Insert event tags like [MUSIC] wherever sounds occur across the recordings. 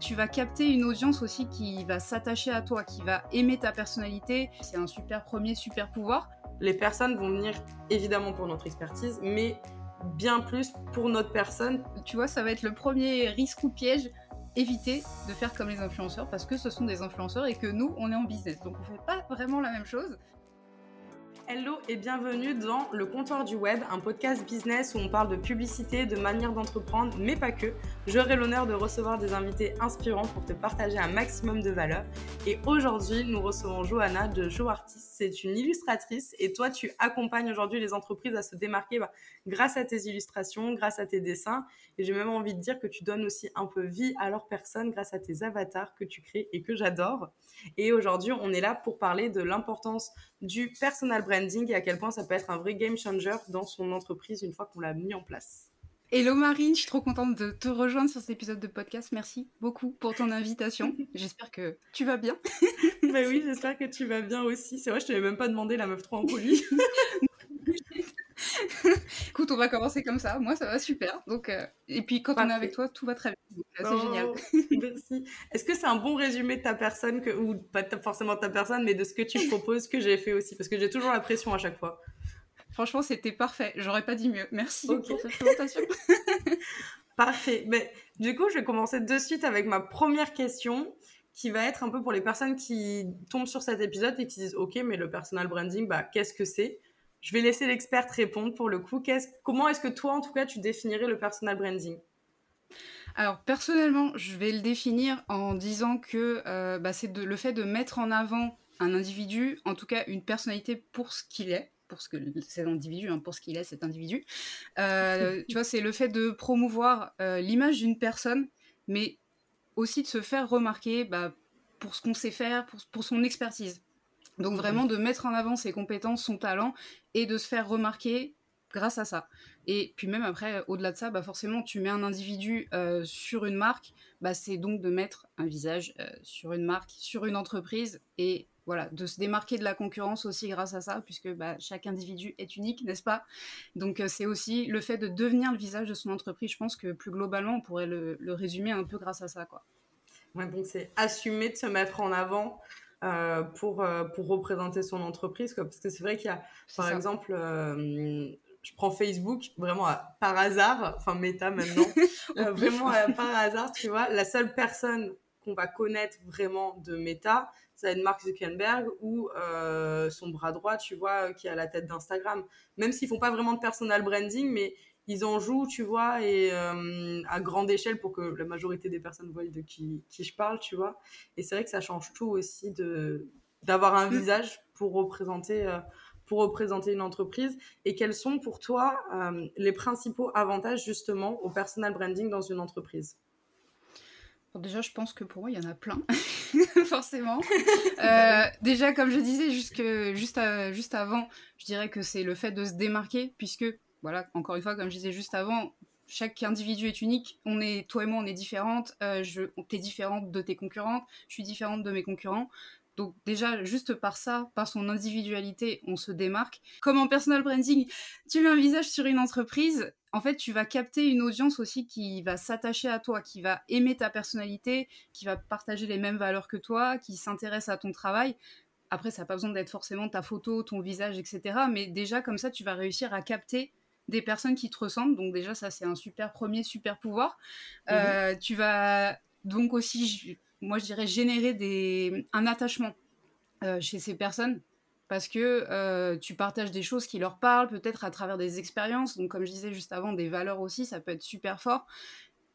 tu vas capter une audience aussi qui va s'attacher à toi, qui va aimer ta personnalité. C'est un super premier super pouvoir. Les personnes vont venir évidemment pour notre expertise, mais bien plus pour notre personne. Tu vois, ça va être le premier risque ou piège. Éviter de faire comme les influenceurs parce que ce sont des influenceurs et que nous, on est en business. Donc on fait pas vraiment la même chose. Hello et bienvenue dans Le Comptoir du Web, un podcast business où on parle de publicité, de manière d'entreprendre, mais pas que. J'aurai l'honneur de recevoir des invités inspirants pour te partager un maximum de valeur. Et aujourd'hui, nous recevons Johanna de Joe Artist. C'est une illustratrice et toi, tu accompagnes aujourd'hui les entreprises à se démarquer bah, grâce à tes illustrations, grâce à tes dessins. Et j'ai même envie de dire que tu donnes aussi un peu vie à leur personne grâce à tes avatars que tu crées et que j'adore. Et aujourd'hui, on est là pour parler de l'importance du personal branding et à quel point ça peut être un vrai game changer dans son entreprise une fois qu'on l'a mis en place. Hello Marine, je suis trop contente de te rejoindre sur cet épisode de podcast. Merci beaucoup pour ton invitation. [LAUGHS] J'espère que tu vas bien. [LAUGHS] bah oui, j'espère que tu vas bien aussi. C'est vrai, je t'avais même pas demandé la meuf trop impolie. [LAUGHS] Écoute, on va commencer comme ça. Moi, ça va super. Donc, euh, Et puis, quand on est avec toi, tout va très bien. C'est oh, génial. [LAUGHS] Merci. Est-ce que c'est un bon résumé de ta personne, que... ou pas forcément de ta personne, mais de ce que tu [LAUGHS] proposes que j'ai fait aussi? Parce que j'ai toujours la pression à chaque fois. Franchement, c'était parfait. J'aurais pas dit mieux. Merci pour cette présentation. [LAUGHS] Parfait. Mais, du coup, je vais commencer de suite avec ma première question qui va être un peu pour les personnes qui tombent sur cet épisode et qui disent Ok, mais le personal branding, bah, qu'est-ce que c'est? Je vais laisser l'experte répondre pour le coup. comment est-ce que toi, en tout cas, tu définirais le personal branding? Alors personnellement, je vais le définir en disant que euh, bah, c'est le fait de mettre en avant un individu, en tout cas une personnalité pour ce qu'il est, pour ce que cet individu, hein, pour ce qu'il est cet individu. Euh, [LAUGHS] tu vois, c'est le fait de promouvoir euh, l'image d'une personne, mais aussi de se faire remarquer bah, pour ce qu'on sait faire, pour son expertise. Donc vraiment de mettre en avant ses compétences, son talent et de se faire remarquer grâce à ça. Et puis même après, au-delà de ça, bah forcément, tu mets un individu euh, sur une marque, bah c'est donc de mettre un visage euh, sur une marque, sur une entreprise et voilà, de se démarquer de la concurrence aussi grâce à ça, puisque bah, chaque individu est unique, n'est-ce pas? Donc euh, c'est aussi le fait de devenir le visage de son entreprise. Je pense que plus globalement, on pourrait le, résumer un peu grâce à ça, quoi. Ouais, donc c'est assumer de se mettre en avant euh, pour, euh, pour représenter son entreprise. Quoi. Parce que c'est vrai qu'il y a, par exemple, euh, je prends Facebook vraiment par hasard, enfin Meta maintenant, [LAUGHS] vraiment par hasard, tu vois, la seule personne qu'on va connaître vraiment de Meta, ça va être Mark Zuckerberg ou son bras droit, tu vois, qui est à la tête d'Instagram. Même s'ils font pas vraiment de personal branding, mais ils en jouent, tu vois, et euh, à grande échelle pour que la majorité des personnes voient de qui, qui je parle, tu vois. Et c'est vrai que ça change tout aussi de d'avoir un mm. visage pour représenter euh, pour représenter une entreprise. Et quels sont pour toi euh, les principaux avantages justement au personal branding dans une entreprise? Déjà, je pense que pour moi, il y en a plein, [LAUGHS] forcément. déjà, comme je disais jusque, juste, juste avant, je dirais que c'est le fait de se démarquer, puisque voilà, encore une fois, comme je disais juste avant, chaque individu est unique. On est, toi et moi, on est différentes. Euh, je, t'es différente de tes concurrentes. Je suis différente de mes concurrents. Donc déjà, juste par ça, par son individualité, on se démarque. Comme en personal branding, tu mets un visage sur une entreprise, en fait, tu vas capter une audience aussi qui va s'attacher à toi, qui va aimer ta personnalité, qui va partager les mêmes valeurs que toi, qui s'intéresse à ton travail. Après, ça n'a pas besoin d'être forcément ta photo, ton visage, etc. Mais déjà, comme ça, tu vas réussir à capter des personnes qui te ressemblent. Donc déjà, ça, c'est un super premier, super pouvoir. Mhm. Euh, tu vas donc aussi, moi, je dirais, générer des, un attachement euh, chez ces personnes parce que euh, tu partages des choses qui leur parlent, peut-être à travers des expériences. Donc, comme je disais juste avant, des valeurs aussi, ça peut être super fort.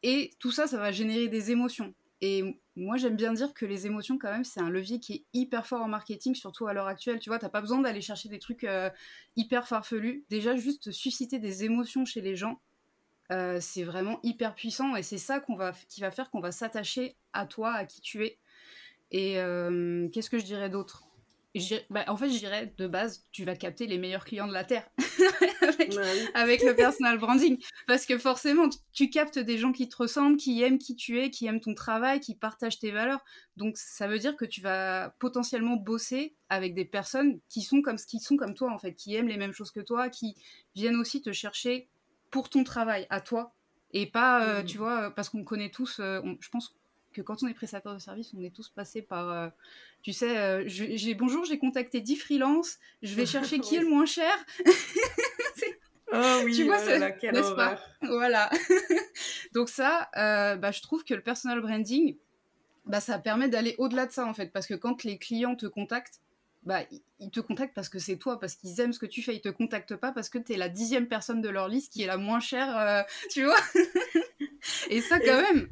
Et tout ça, ça va générer des émotions. Et moi, j'aime bien dire que les émotions, quand même, c'est un levier qui est hyper fort en marketing, surtout à l'heure actuelle. Tu vois, t'as pas besoin d'aller chercher des trucs euh, hyper farfelus. Déjà, juste susciter des émotions chez les gens, euh, c'est vraiment hyper puissant. Et c'est ça qui va faire qu'on va s'attacher à toi, à qui tu es. Et euh, qu'est-ce que je dirais d'autre? Bah, en fait, je dirais de base, tu vas capter les meilleurs clients de la Terre [LAUGHS] avec, le [LAUGHS] personal branding. Parce que forcément, tu, captes des gens qui te ressemblent, qui aiment qui tu es, qui aiment ton travail, qui partagent tes valeurs. Donc, ça veut dire que tu vas potentiellement bosser avec des personnes qui sont comme, qui sont comme toi, en fait, qui aiment les mêmes choses que toi, qui viennent aussi te chercher pour ton travail, à toi. Et pas, euh, mmh. tu vois, parce qu'on connaît tous, euh, je pense que quand on est prestataire de service, on est tous passés par, tu sais, j'ai bonjour, j'ai contacté 10 freelances, je vais chercher [LAUGHS] qui est le moins cher. [LAUGHS] oh oui, tu vois, oh là, quelle horreur. Voilà. [LAUGHS] Donc ça, bah, je trouve que le personal branding, bah, ça permet d'aller au-delà de ça en fait, parce que quand les clients te contactent, bah, ils te contactent parce que c'est toi, parce qu'ils aiment ce que tu fais. Ils te contactent pas parce que tu es la dixième personne de leur liste qui est la moins chère, euh, tu vois. Et ça, quand même,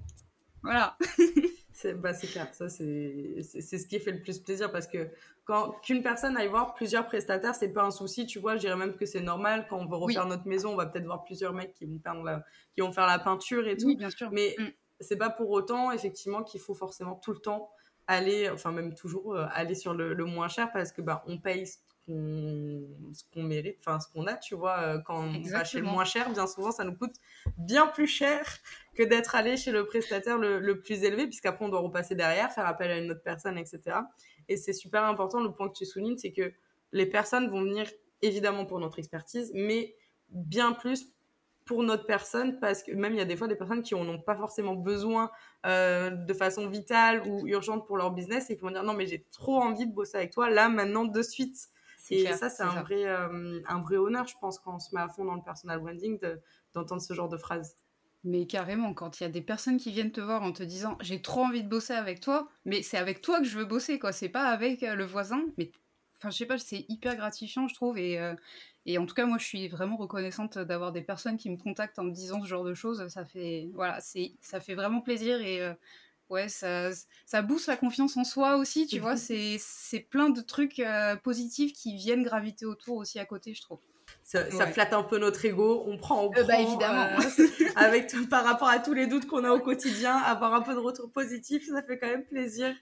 voilà. [LAUGHS] c'est bah, clair, ça, c'est ce qui fait le plus plaisir parce que quand qu'une personne aille voir plusieurs prestataires, c'est pas un souci, tu vois. Je dirais même que c'est normal. Quand on veut refaire notre maison, on va peut-être voir plusieurs mecs qui vont, la, qui vont faire la peinture et tout. Oui, bien sûr. Mais mm. c'est pas pour autant, effectivement, qu'il faut forcément tout le temps aller, enfin même toujours euh, aller sur le, moins cher parce que bah, on paye ce qu'on mérite, enfin ce qu'on a, tu vois, euh, quand on va chez le moins cher, bien souvent ça nous coûte bien plus cher que d'être allé chez le prestataire le, plus élevé, puisqu'après on doit repasser derrière, faire appel à une autre personne, etc. Et c'est super important, le point que tu soulignes, c'est que les personnes vont venir évidemment pour notre expertise, mais bien plus pour notre personne parce que même il y a des fois des personnes qui en ont pas forcément besoin euh, de façon vitale ou urgente pour leur business et qui vont dire non mais j'ai trop envie de bosser avec toi là maintenant de suite et ça c'est un vrai euh, un vrai honneur je pense quand on se met à fond dans le personal branding d'entendre ce genre de phrases mais carrément, quand il y a des personnes qui viennent te voir en te disant j'ai trop envie de bosser avec toi, mais c'est avec toi que je veux bosser, quoi. C'est pas avec euh, le voisin, mais enfin, je sais pas, c'est hyper gratifiant, je trouve. Et, et en tout cas, moi, je suis vraiment reconnaissante d'avoir des personnes qui me contactent en me disant ce genre de choses. Ça fait, voilà, ça fait vraiment plaisir et euh, ouais, ça, ça booste la confiance en soi aussi, tu vois. C'est, c'est plein de trucs euh, positifs qui viennent graviter autour aussi à côté, je trouve. Ça, flatte un peu notre ego, on prend, on euh, bah, prend évidemment. [LAUGHS] avec tout, par rapport à tous les doutes qu'on a au quotidien, avoir un peu de retour positif, ça fait quand même plaisir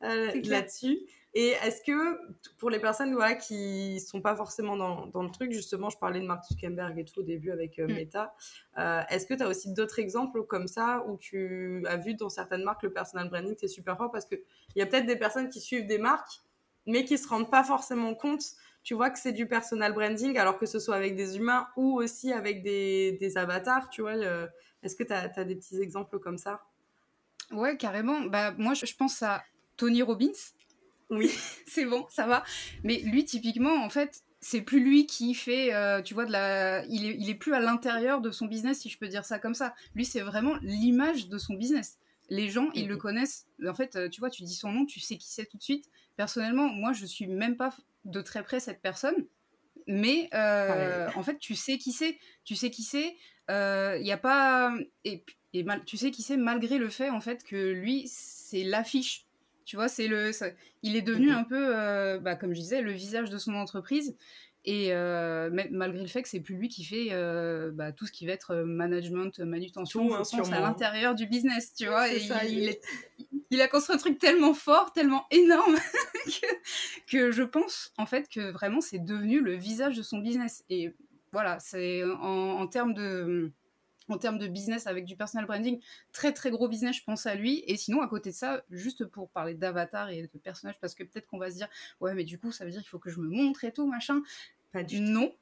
là-dessus. Et est-ce que pour les personnes voilà, qui sont pas forcément dans, dans, le truc, justement, je parlais de Mark Zuckerberg et tout au début avec euh, mm. Meta, euh, est-ce que tu as aussi d'autres exemples comme ça où tu as vu dans certaines marques le personal branding c'est super fort parce qu'il y a peut-être des personnes qui suivent des marques mais qui se rendent pas forcément compte, tu vois, que c'est du personal branding alors que ce soit avec des humains ou aussi avec des, des avatars, tu vois. est-ce que tu as, as, des petits exemples comme ça? Ouais, carrément. Bah, moi, je pense à Tony Robbins oui, [LAUGHS] c'est bon, ça va. Mais lui, typiquement, en fait, c'est plus lui qui fait, euh, tu vois, de la... il, est, il est plus à l'intérieur de son business, si je peux dire ça comme ça. Lui, c'est vraiment l'image de son business. Les gens, ils le connaissent. En fait, euh, tu vois, tu dis son nom, tu sais qui c'est tout de suite. Personnellement, moi, je suis même pas de très près cette personne. Mais euh, en fait, tu sais qui c'est. Tu sais qui c'est. Il n'y a pas. Et, et mal... tu sais qui c'est malgré le fait, en fait, que lui, c'est l'affiche tu vois, c'est le, il est devenu un peu, euh, bah, comme je disais, le visage de son entreprise. Et euh, malgré le fait que c'est plus lui qui fait euh, bah, tout ce qui va être management, manutention, tout, hein, à l'intérieur du business, tu vois. Et il, il, a construit un truc tellement fort, tellement énorme, [LAUGHS] que, que, je pense en fait que vraiment c'est devenu le visage de son business. Et voilà, c'est en, en termes de en termes de business avec du personal branding, très très gros business, je pense à lui. Et sinon, à côté de ça, juste pour parler d'avatar et de personnage, parce que peut-être qu'on va se dire, ouais, mais du coup, ça veut dire qu'il faut que je me montre et tout, machin. Pas du non,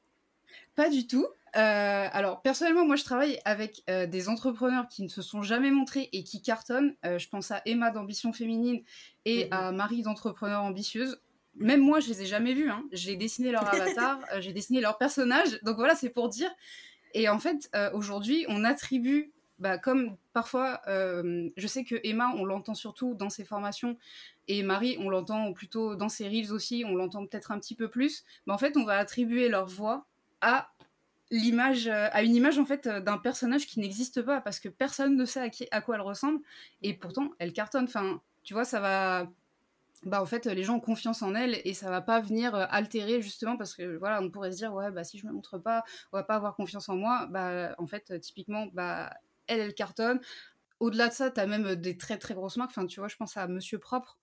pas du tout. Euh, alors, personnellement, moi, je travaille avec euh, des entrepreneurs qui ne se sont jamais montrés et qui cartonnent. Euh, je pense à Emma d'Ambition Féminine et mm-hmm. à Marie d'Entrepreneur Ambitieuse. Même moi, je les ai jamais vus. Hein. J'ai dessiné leur avatar, j'ai dessiné leur personnage. Donc voilà, c'est pour dire et en fait, euh, aujourd'hui, on attribue, bah, comme parfois, euh, je sais que Emma, on l'entend surtout dans ses formations, et Marie, on l'entend plutôt dans ses reels aussi, on l'entend peut-être un petit peu plus. Mais en fait, on va attribuer leur voix à l'image, euh, à une image en fait d'un personnage qui n'existe pas, parce que personne ne sait à, qui, à quoi elle ressemble, et pourtant, elle cartonne. Enfin, tu vois, ça va bah en fait les gens ont confiance en elle et ça va pas venir euh, altérer justement parce que voilà on pourrait se dire ouais bah si je me montre pas on va pas avoir confiance en moi. Bah en fait typiquement bah elle elle cartonne. Au-delà de ça tu as même des très très grosses marques. Enfin tu vois je pense à Monsieur Propre.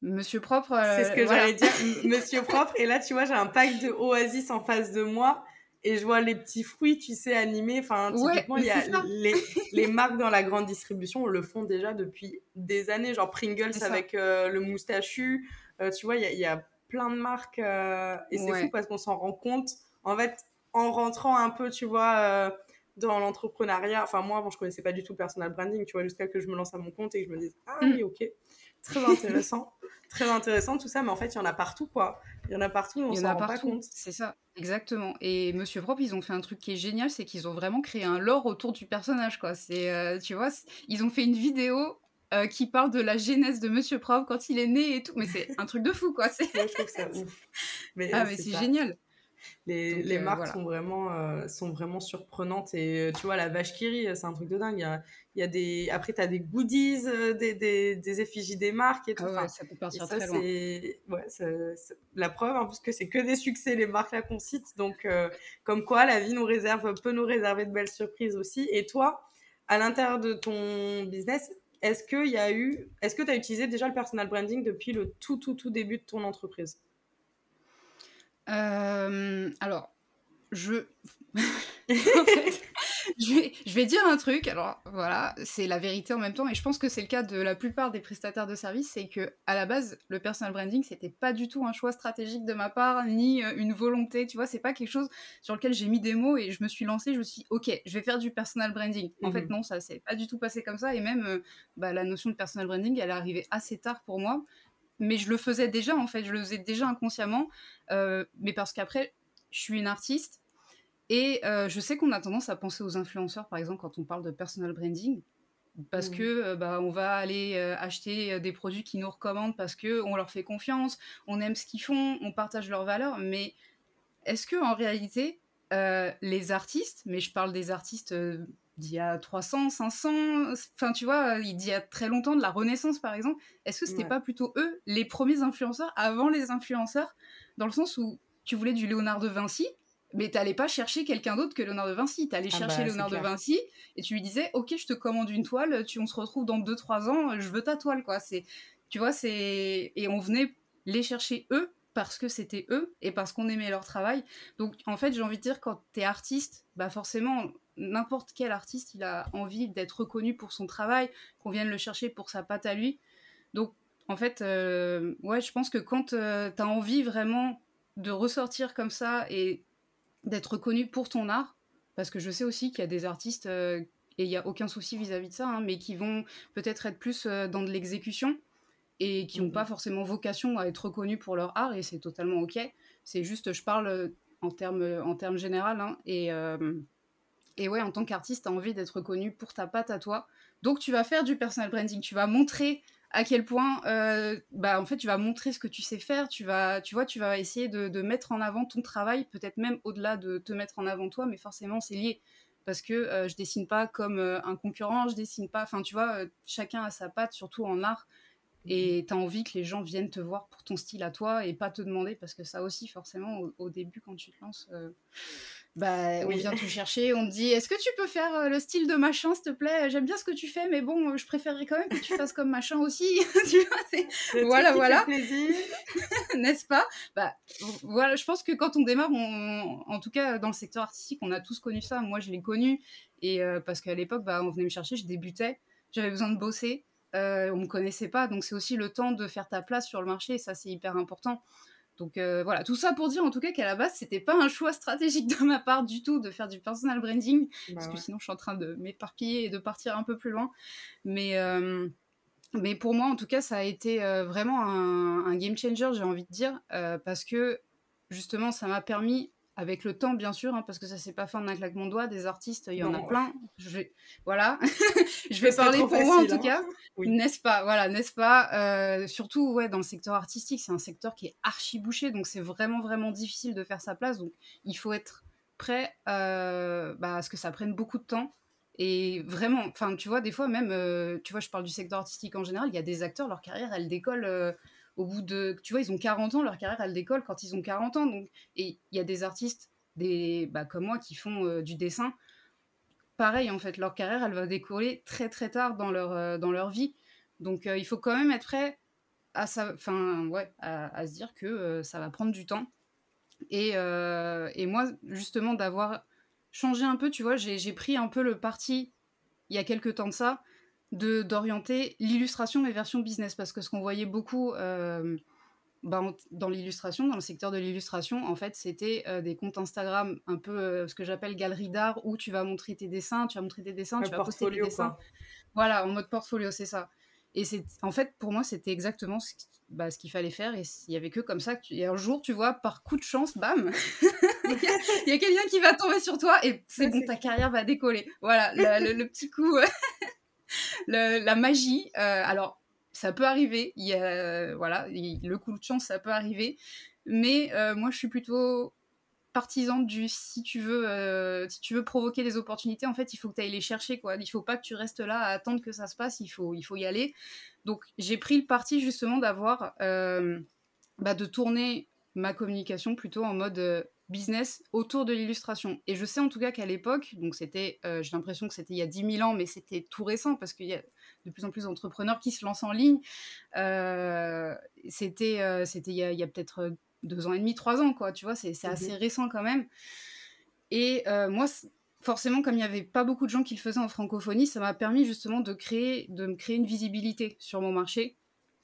Monsieur Propre c'est ce euh, que j'allais dire. [LAUGHS] Monsieur Propre et là tu vois j'ai un pack de Oasis en face de moi et je vois les petits fruits, tu sais, animés. Enfin, typiquement, il y a les, [LAUGHS] les, marques dans la grande distribution le font déjà depuis des années, genre Pringles avec euh, le moustachu. Euh, tu vois, il y, a, y, a plein de marques euh, et c'est fou parce qu'on s'en rend compte. En fait, en rentrant un peu, tu vois, dans l'entrepreneuriat. Enfin, moi, avant, je connaissais pas du tout le personal branding, tu vois, jusqu'à que je me lance à mon compte et que je me dise, ah mm. oui, ok, très intéressant, très intéressant tout ça, mais en fait, il y en a partout, quoi. Il y en a partout, on s'en rend pas compte. C'est ça, exactement. Et Monsieur Propre, ils ont fait un truc qui est génial, c'est qu'ils ont vraiment créé un lore autour du personnage, quoi. C'est, euh, tu vois, ils ont fait une vidéo euh, qui parle de la genèse de Monsieur Propre quand il est né et tout. Mais c'est un truc de fou, quoi. je trouve ça ouf. [LAUGHS] Mais, ah, mais c'est génial. Les, les euh, marques sont, vraiment, euh, sont vraiment surprenantes. Et tu vois, la vache Kiri, c'est un truc de dingue. Il y a, il y a des... Après, tu as des goodies, des, des, des, effigies des marques et tout. Ah ouais, ça peut partir très loin. Ouais, c'est la preuve, hein, parce que c'est que des succès, les marques là qu'on cite. Donc, comme quoi, la vie nous réserve, peut nous réserver de belles surprises aussi. Et toi, à l'intérieur de ton business, est-ce que y a eu, est-ce que tu as utilisé déjà le personal branding depuis le tout, tout, tout début de ton entreprise? Euh, Alors, je. [LAUGHS] fait, je vais, dire un truc, alors voilà, c'est la vérité en même temps, et je pense que c'est le cas de la plupart des prestataires de services, c'est que à la base, le personal branding, c'était pas du tout un choix stratégique de ma part, ni euh, une volonté, tu vois, c'est pas quelque chose sur lequel j'ai mis des mots et je me suis lancée, je me suis dit, ok, je vais faire du personal branding. En fait, mhm. non, ça s'est pas du tout passé comme ça, et même euh, bah, la notion de personal branding, elle est arrivée assez tard pour moi, mais je le faisais déjà, en fait, je le faisais déjà inconsciemment, euh, mais parce qu'après, je suis une artiste, et euh, je sais qu'on a tendance à penser aux influenceurs, par exemple, quand on parle de personal branding, parce mmh. que euh, bah, on va aller acheter des produits qui nous recommandent parce que on leur fait confiance, on aime ce qu'ils font, on partage leurs valeurs. Mais est-ce que en réalité, les artistes, mais je parle des artistes d'il y a 300, 500, enfin tu vois, il y a très longtemps de la Renaissance par exemple, est-ce que c'était pas plutôt eux les premiers influenceurs avant les influenceurs, dans le sens où tu voulais du Léonard de Vinci, mais t'allais pas chercher quelqu'un d'autre que Léonard de Vinci. T'allais allais ah chercher bah, Léonard de Vinci et tu lui disais, ok, je te commande une toile, tu, on se retrouve dans 2-3 ans, je veux ta toile, quoi. C'est, tu vois, c'est et on venait les chercher eux parce que c'était eux et parce qu'on aimait leur travail. Donc en fait, j'ai envie de dire, quand t'es artiste, bah forcément, n'importe quel artiste, il a envie d'être reconnu pour son travail, qu'on vienne le chercher pour sa patte à lui. Donc en fait, euh, ouais, je pense que quand euh, t'as envie vraiment de ressortir comme ça et d'être reconnu pour ton art, parce que je sais aussi qu'il y a des artistes, euh, et il n'y a aucun souci vis-à-vis de ça, hein, mais qui vont peut-être être plus euh, dans de l'exécution et qui n'ont pas mhm. forcément vocation à être reconnus pour leur art, et c'est totalement ok. C'est juste, je parle en termes en général, hein, et, et ouais, en tant qu'artiste, tu as envie d'être reconnu pour ta patte à toi. Donc tu vas faire du personal branding, tu vas montrer à quel point euh, bah, en fait tu vas montrer ce que tu sais faire. Tu vas tu vois tu vas essayer de, mettre en avant ton travail peut-être même au-delà de te mettre en avant toi mais forcément c'est lié. Parce que euh, je dessine pas comme euh, un concurrent. Je dessine pas enfin tu vois chacun a sa patte surtout en art. Et mhm. tu as envie que les gens viennent te voir pour ton style à toi et pas te demander. Parce que ça aussi forcément au, début quand tu te lances bah, on vient te [LAUGHS] chercher, on te dit est-ce que tu peux faire euh, le style de machin, s'il te plaît? J'aime bien ce que tu fais, mais bon, je préférerais quand même que tu [LAUGHS] fasses comme machin aussi. [LAUGHS] voilà, voilà. N'est-ce pas? Bah, voilà, je pense que quand on démarre, en tout cas dans le secteur artistique, on a tous connu ça. Moi, je l'ai connu et euh, parce qu'à l'époque, bah, on venait me chercher, je débutais, j'avais besoin de bosser, euh, on me connaissait pas, donc c'est aussi le temps de faire ta place sur le marché. Et ça, c'est hyper important. Donc euh, voilà, tout ça pour dire en tout cas qu'à la base, c'était pas un choix stratégique de ma part du tout de faire du personal branding, bah parce que sinon je suis en train de m'éparpiller et de partir un peu plus loin. Mais, euh, mais pour moi, en tout cas, ça a été euh, vraiment un, un, game changer, j'ai envie de dire, parce que justement, ça m'a permis avec le temps bien sûr, hein, parce que ça s'est pas fait en un claquement de doigts. Des artistes, il y en a plein. Je vais, voilà, [LAUGHS] je vais parler pour moi en tout hein. cas, n'est-ce pas? Voilà, n'est-ce pas? Euh, Surtout ouais, dans le secteur artistique, c'est un secteur qui est archi bouché, donc c'est vraiment vraiment difficile de faire sa place. Donc il faut être prêt euh, bah, à ce que ça prenne beaucoup de temps. Et vraiment, enfin, tu vois, des fois même, euh, tu vois, je parle du secteur artistique en général, il y a des acteurs, leur carrière, elle décolle au bout de. Tu vois, ils ont 40 ans, leur carrière, elle décolle quand ils ont 40 ans. Donc, et il y a des artistes des, bah, comme moi qui font euh, du dessin. Pareil, en fait, leur carrière, elle va décoller très très tard dans leur, euh, dans leur vie. Donc, euh, il faut quand même être prêt à, enfin, ouais, à, se dire que ça va prendre du temps. Et, et moi, justement, d'avoir changé un peu, tu vois, j'ai pris un peu le parti, il y a quelques temps de ça, d'orienter l'illustration mais version business parce que ce qu'on voyait beaucoup euh, ben, dans l'illustration, dans le secteur de l'illustration, en fait, c'était des comptes Instagram un peu ce que j'appelle galerie d'art où tu vas montrer tes dessins, tu vas montrer tes dessins, tu vas poster tes dessins. Voilà, en mode portfolio, c'est ça. Et c'est en fait, pour moi, c'était exactement ce, bah, ce qu'il fallait faire. Et il n'y avait que comme ça. Que Et un jour, tu vois, par coup de chance, bam, [LAUGHS] il y a, quelqu'un qui va tomber sur toi et c'est bon, ta carrière va décoller. Voilà, le, petit coup, [LAUGHS] [LAUGHS] la magie. alors, ça peut arriver. Voilà, le coup de chance, ça peut arriver. Mais euh, moi, je suis plutôt partisane du si tu veux euh, si tu veux provoquer des opportunités en fait il faut que tu ailles les chercher quoi il faut pas que tu restes là à attendre que ça se passe il faut y aller donc j'ai pris le parti justement d'avoir euh, bah, de tourner ma communication plutôt en mode business autour de l'illustration. Et je sais en tout cas qu'à l'époque, donc c'était, j'ai l'impression que c'était il y a 10 000 ans, mais c'était tout récent parce qu'il y a de plus en plus d'entrepreneurs qui se lancent en ligne. Euh, c'était euh, c'était il y a, peut-être deux ans et demi, trois ans, quoi. Tu vois, c'est mhm. assez récent quand même. Et euh, moi, forcément, comme il n'y avait pas beaucoup de gens qui le faisaient en francophonie, ça m'a permis justement de créer, de me créer une visibilité sur mon marché.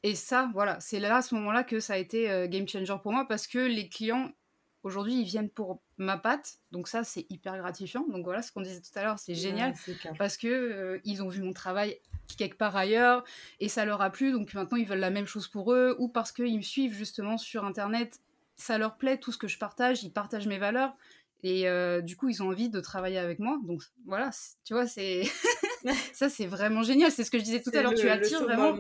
Et ça, voilà, c'est là à ce moment-là que ça a été game changer pour moi parce que les clients Aujourd'hui, ils viennent pour ma patte, donc ça, c'est hyper gratifiant. Donc voilà, ce qu'on disait tout à l'heure, c'est génial parce que euh, ils ont vu mon travail quelque part ailleurs et ça leur a plu. Donc maintenant, ils veulent la même chose pour eux ou parce qu'ils me suivent justement sur Internet, ça leur plaît tout ce que je partage, ils partagent mes valeurs et euh, du coup, ils ont envie de travailler avec moi. Donc voilà, tu vois, c'est [LAUGHS] [LAUGHS] ça, c'est vraiment génial. C'est ce que je disais tout à l'heure. Tu attires vraiment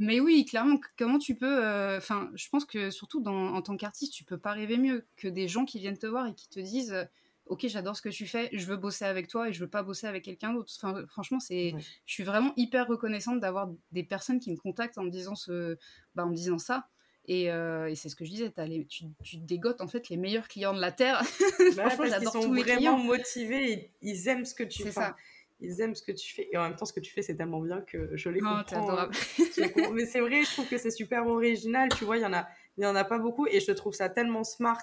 mais oui, clairement, comment tu peux. Euh, enfin, je pense que surtout en tant qu'artiste, tu peux pas rêver mieux que des gens qui viennent te voir et qui te disent euh, Ok, j'adore ce que tu fais, je veux bosser avec toi et je veux pas bosser avec quelqu'un d'autre. Enfin, franchement, c'est, je suis vraiment hyper reconnaissante d'avoir des personnes qui me contactent en me disant, ce, bah, en me disant ça. Et, euh, et c'est ce que je disais, tu, tu, dégotes en fait les meilleurs clients de la Terre. [LAUGHS] franchement, tous mes clients. Ils sont vraiment motivés, ils aiment ce que tu fais. Ils aiment ce que tu fais. Et en même temps, ce que tu fais, c'est tellement bien que je les oh, comprends. Hein. Mais c'est vrai, je trouve que c'est super original. Tu vois, il y en a, il y en a pas beaucoup. Et je trouve ça tellement smart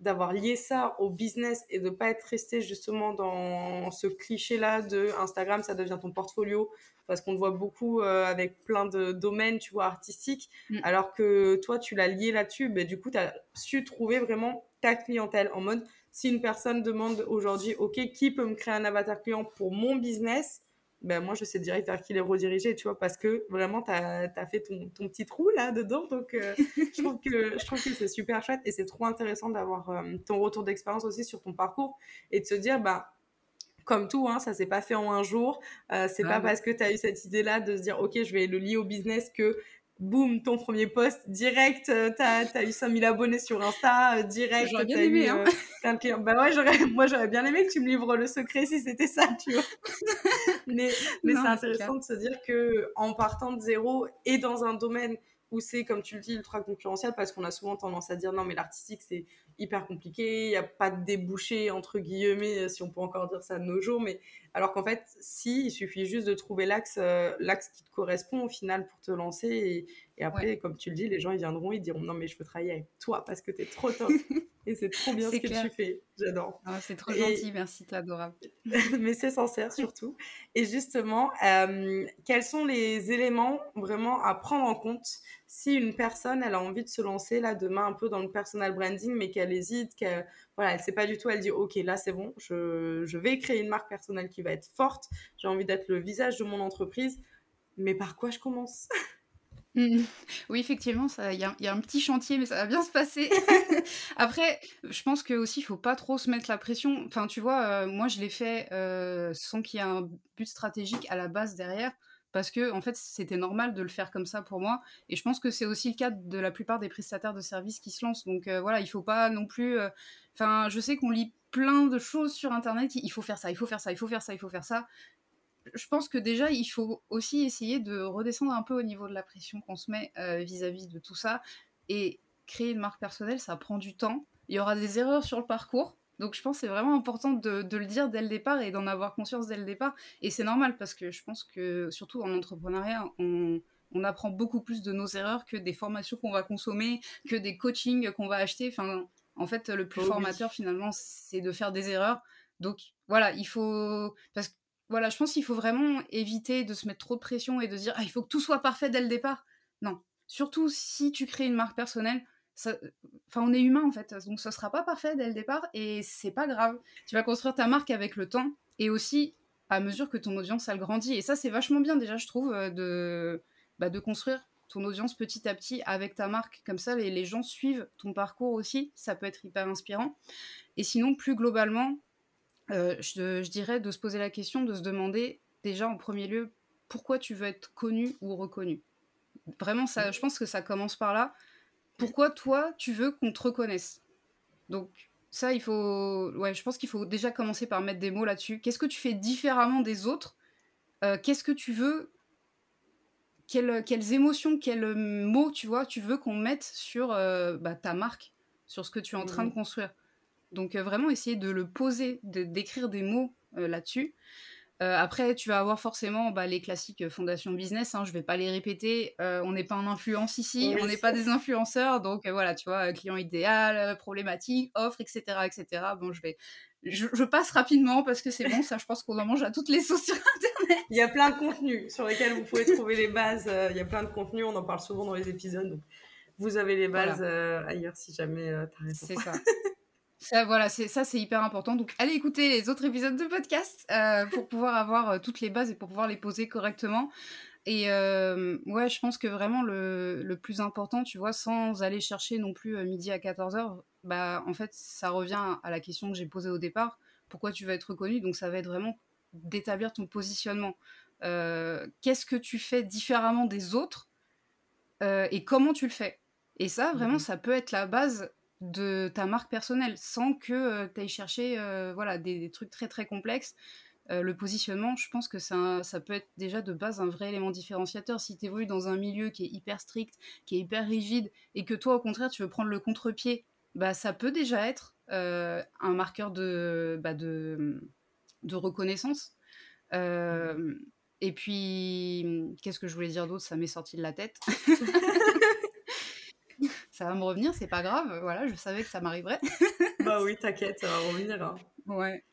d'avoir lié ça au business et de pas être resté justement dans ce cliché-là de Instagram, ça devient ton portfolio. Parce qu'on te voit beaucoup euh, avec plein de domaines, tu vois, artistiques. Mm. Alors que toi, tu l'as lié là-dessus. Mais du coup, tu as su trouver vraiment ta clientèle en mode si une personne demande aujourd'hui, OK, qui peut me créer un avatar client pour mon business ben moi, je sais direct vers qui les rediriger, tu vois, parce que vraiment, tu as, fait ton, ton, petit trou là-dedans. Donc, euh, [LAUGHS] je trouve que, je trouve que c'est super chouette et c'est trop intéressant d'avoir euh, ton retour d'expérience aussi sur ton parcours et de se dire, bah, comme tout, hein, ça s'est pas fait en un jour. Euh, c'est pas parce que tu as eu cette idée-là de se dire, OK, je vais le lier au business que boum, ton premier post, direct, euh, t'as as eu 5000 abonnés sur Insta, euh, direct. J'aurais bien aimé, hein. Euh, bah ouais, j'aurais, [LAUGHS] moi j'aurais bien aimé que tu me livres le secret si c'était ça, tu vois. [LAUGHS] mais mais c'est intéressant de se dire que en partant de zéro et dans un domaine où c'est, comme tu le dis, ultra concurrentiel, parce qu'on a souvent tendance à dire non, mais l'artistique, c'est hyper compliqué, il n'y a pas de débouché, entre guillemets, si on peut encore dire ça de nos jours, mais alors qu'en fait, si, il suffit juste de trouver l'axe euh, l'axe qui te correspond au final pour te lancer, et, et après, comme tu le dis, les gens, ils viendront, ils diront non, mais je veux travailler avec toi parce que tu es trop top. [LAUGHS] et c'est trop bien ce que tu fais, j'adore. Ah, c'est trop gentil, merci, t'es adorable. [LAUGHS] mais c'est sincère surtout. Et justement, euh, quels sont les éléments vraiment à prendre en compte si une personne, elle a envie de se lancer là demain un peu dans le personal branding, mais qu'elle hésite, qu'elle voilà, elle sait pas du tout, elle dit ok là c'est bon, je, je, vais créer une marque personnelle qui va être forte, j'ai envie d'être le visage de mon entreprise, mais par quoi je commence? Mmh. [LAUGHS] Oui, effectivement, il y, y, a un petit chantier, mais ça va bien se passer. [LAUGHS] [LAUGHS] Après, je pense que aussi, il faut pas trop se mettre la pression. Enfin, tu vois, euh, moi, je l'ai fait euh, sans qu'il y ait un but stratégique à la base derrière parce que en fait c'était normal de le faire comme ça pour moi et je pense que c'est aussi le cas de la plupart des prestataires de services qui se lancent donc euh, voilà il faut pas non plus enfin je sais qu'on lit plein de choses sur internet il faut faire ça il faut faire ça il faut faire ça il faut faire ça je pense que déjà il faut aussi essayer de redescendre un peu au niveau de la pression qu'on se met euh, vis-à-vis de tout ça et créer une marque personnelle ça prend du temps il y aura des erreurs sur le parcours donc je pense que c'est vraiment important de, le dire dès le départ et d'en avoir conscience dès le départ. Et c'est normal parce que je pense que surtout en entrepreneuriat, on, apprend beaucoup plus de nos erreurs que des formations qu'on va consommer, que des coachings qu'on va acheter. Enfin, en fait, le plus oh formateur finalement, c'est de faire des erreurs. Donc voilà, il faut... Parce que voilà, je pense qu'il faut vraiment éviter de se mettre trop de pression et de dire ah, il faut que tout soit parfait dès le départ. Non, surtout si tu crées une marque personnelle, enfin, on est humain en fait, donc ce sera pas parfait dès le départ et c'est pas grave. Tu vas construire ta marque avec le temps et aussi à mesure que ton audience elle grandit. Et ça, c'est vachement bien déjà, je trouve, euh, de, bah, de construire ton audience petit à petit avec ta marque. Comme ça, les, les, gens suivent ton parcours aussi. Ça peut être hyper inspirant. Et sinon, plus globalement, euh, je, je, dirais de se poser la question, de se demander déjà en premier lieu pourquoi tu veux être connu ou reconnu? Vraiment, ça, je pense que ça commence par là. Pourquoi toi, tu veux qu'on te reconnaisse? Donc, ça, il faut. Ouais, je pense qu'il faut déjà commencer par mettre des mots là-dessus. Qu'est-ce que tu fais différemment des autres? Euh, Qu'est-ce que tu veux quelles, quelles, émotions, quels mots, tu vois, tu veux qu'on mette sur euh, bah, ta marque, sur ce que tu es en train de mmh. construire? Donc, euh, vraiment essayer de le poser, d'écrire des mots là-dessus. Euh, après, tu vas avoir forcément bah, les classiques euh, Fondation Business, hein, je vais pas les répéter. Euh, on n'est pas en influence ici, on n'est pas des influenceurs, donc voilà, tu vois, client idéal, problématique, offre, etc., etc. Bon, je vais, je, passe rapidement parce que c'est bon, ça, je pense qu'on en mange à toutes les sauces sur Internet. Il y a plein de contenus sur lesquels vous pouvez trouver les bases. il y a plein de contenus, on en parle souvent dans les épisodes, donc vous avez les bases ailleurs si jamais. C'est ça. [LAUGHS] Ça, voilà, c'est ça, c'est hyper important. Donc, allez écouter les autres épisodes de podcast euh, pour pouvoir avoir euh, toutes les bases et pour pouvoir les poser correctement. Et euh, ouais, je pense que vraiment le, le, plus important, tu vois, sans aller chercher non plus midi à 14h, bah en fait, ça revient à la question que j'ai posée au départ. Pourquoi tu vas être reconnu? Donc, ça va être vraiment d'établir ton positionnement. Qu'est-ce que tu fais différemment des autres et comment tu le fais? Et ça, vraiment, mmh ça peut être la base de ta marque personnelle sans que euh, tu ailles chercher euh, voilà, des, trucs très très complexes. Euh, le positionnement, je pense que ça, ça peut être déjà de base un vrai élément différenciateur. Si tu évolues dans un milieu qui est hyper strict, qui est hyper rigide, et que toi, au contraire, tu veux prendre le contre-pied, bah, ça peut déjà être un marqueur de, bah, de, de reconnaissance. et puis, qu'est-ce que je voulais dire d'autre? Ça m'est sorti de la tête. [LAUGHS] ça va me revenir, c'est pas grave. Voilà, je savais que ça m'arriverait. [LAUGHS] bah oui, t'inquiète, ça va revenir. Hein. Ouais.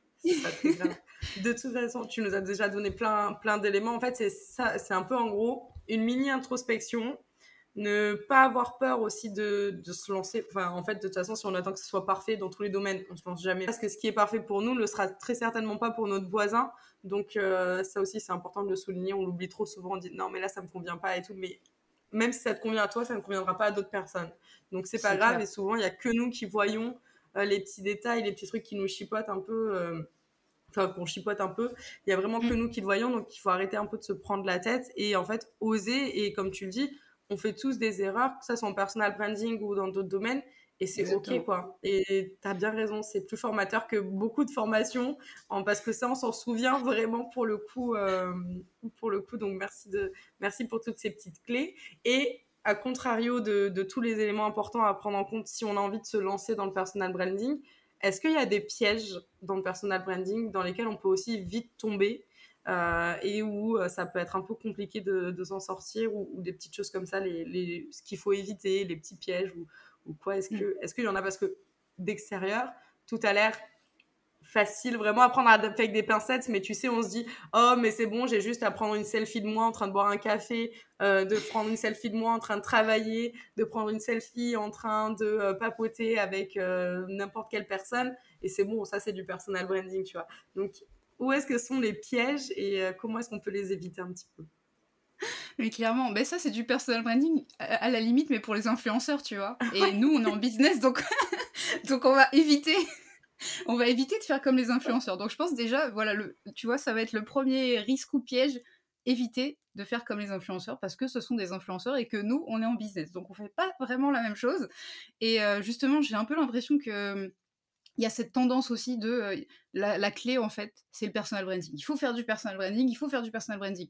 Pas très grave. De toute façon, tu nous as déjà donné plein, plein d'éléments. En fait, c'est ça, c'est un peu en gros une mini introspection. Ne pas avoir peur aussi de, de, se lancer. Enfin, en fait, de toute façon, si on attend que ce soit parfait dans tous les domaines, on se lance jamais. Parce que ce qui est parfait pour nous ne le sera très certainement pas pour notre voisin. Donc, euh, ça aussi, c'est important de le souligner. On l'oublie trop souvent. On dit non, mais là, ça me convient pas et tout. Mais même si ça te convient à toi, ça ne conviendra pas à d'autres personnes. Donc c'est pas grave et souvent il y a que nous qui voyons euh, les petits détails, les petits trucs qui nous chipotent un peu. Euh, enfin, qu'on chipote un peu, il y a vraiment que mm. nous qui le voyons, donc il faut arrêter un peu de se prendre la tête et en fait oser. Et comme tu le dis, on fait tous des erreurs, que ça soit en personal branding ou dans d'autres domaines, et c'est ok quoi. Et tu as bien raison, c'est plus formateur que beaucoup de formations parce que ça on s'en souvient vraiment pour le coup euh, pour le coup. Donc merci de merci pour toutes ces petites clés. Et à contrario de, de, tous les éléments importants à prendre en compte si on a envie de se lancer dans le personal branding, est-ce qu'il y a des pièges dans le personal branding dans lesquels on peut aussi vite tomber euh, et où euh, ça peut être un peu compliqué de, de s'en sortir ou, ou, des petites choses comme ça, les, les, ce qu'il faut éviter, les petits pièges ou, ou quoi Est-ce mm. que est-ce qu'il y en a? Parce que d'extérieur tout a l'air facile vraiment à prendre avec des pincettes mais tu sais on se dit oh mais c'est bon j'ai juste à prendre une selfie de moi en train de boire un café euh, de prendre une selfie de moi en train de travailler de prendre une selfie en train de euh, papoter avec euh, n'importe quelle personne et c'est bon ça c'est du personal branding tu vois. Donc où est-ce que sont les pièges et comment est-ce qu'on peut les éviter un petit peu? [LAUGHS] mais clairement, ben ça c'est du personal branding à, la limite, mais pour les influenceurs, tu vois. [LAUGHS] Et nous, on est en business, donc, [LAUGHS] donc on va éviter. On va éviter de faire comme les influenceurs. Donc je pense déjà, voilà, le, tu vois, ça va être le premier risque ou piège, éviter de faire comme les influenceurs parce que ce sont des influenceurs et que nous, on est en business. Donc on fait pas vraiment la même chose. Et euh, justement, j'ai un peu l'impression que il y a cette tendance aussi de euh, la, la, clé en fait, c'est le personal branding. Il faut faire du personal branding, il faut faire du personal branding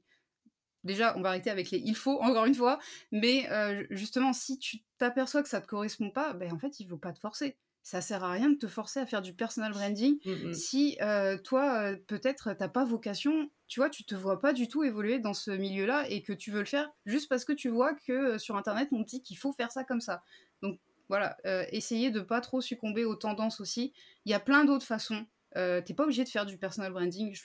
déjà, on va arrêter avec les il faut, encore une fois, mais euh, justement, si tu t'aperçois que ça te correspond pas, ben en fait, il faut pas te forcer. Ça sert à rien de te forcer à faire du personal branding mmh, mmh. si euh, toi, euh, peut-être, t'as pas vocation, tu vois, tu te vois pas du tout évoluer dans ce milieu-là et que tu veux le faire juste parce que tu vois que sur Internet, on te dit qu'il faut faire ça comme ça. Donc voilà, essayez de pas trop succomber aux tendances aussi. Il y a plein d'autres façons euh, t'es pas obligé de faire du personal branding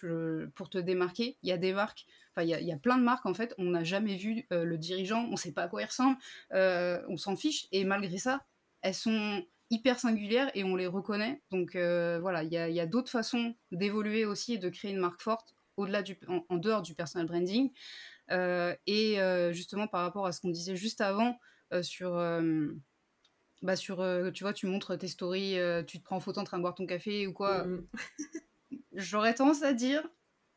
pour te démarquer. Il y a des marques, enfin il y, a plein de marques en fait, on n'a jamais vu euh, le dirigeant, on sait pas à quoi il ressemble, euh, on s'en fiche, et malgré ça, elles sont hyper singulières et on les reconnaît. Donc voilà, il y a, d'autres façons d'évoluer aussi et de créer une marque forte au-delà du, en, dehors du personal branding. et justement par rapport à ce qu'on disait juste avant sur bah sur, euh, tu vois, tu montres tes stories, euh, tu te prends en photo en train de boire ton café ou quoi. Mmh J'aurais tendance à dire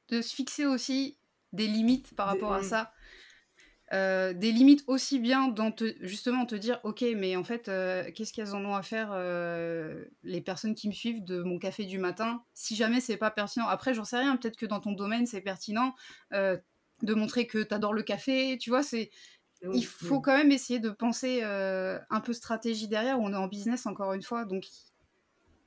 de se fixer aussi des limites par rapport à mmh. ça. Euh, des limites aussi bien dans te, justement te dire ok mais en fait qu'est-ce qu'elles en ont à faire les personnes qui me suivent de mon café du matin? Si jamais c'est pas pertinent après j'en sais rien peut-être que dans ton domaine c'est pertinent de montrer que tu adores le café tu vois c'est il faut quand même essayer de penser euh, un peu stratégie derrière. On est en business encore une fois, donc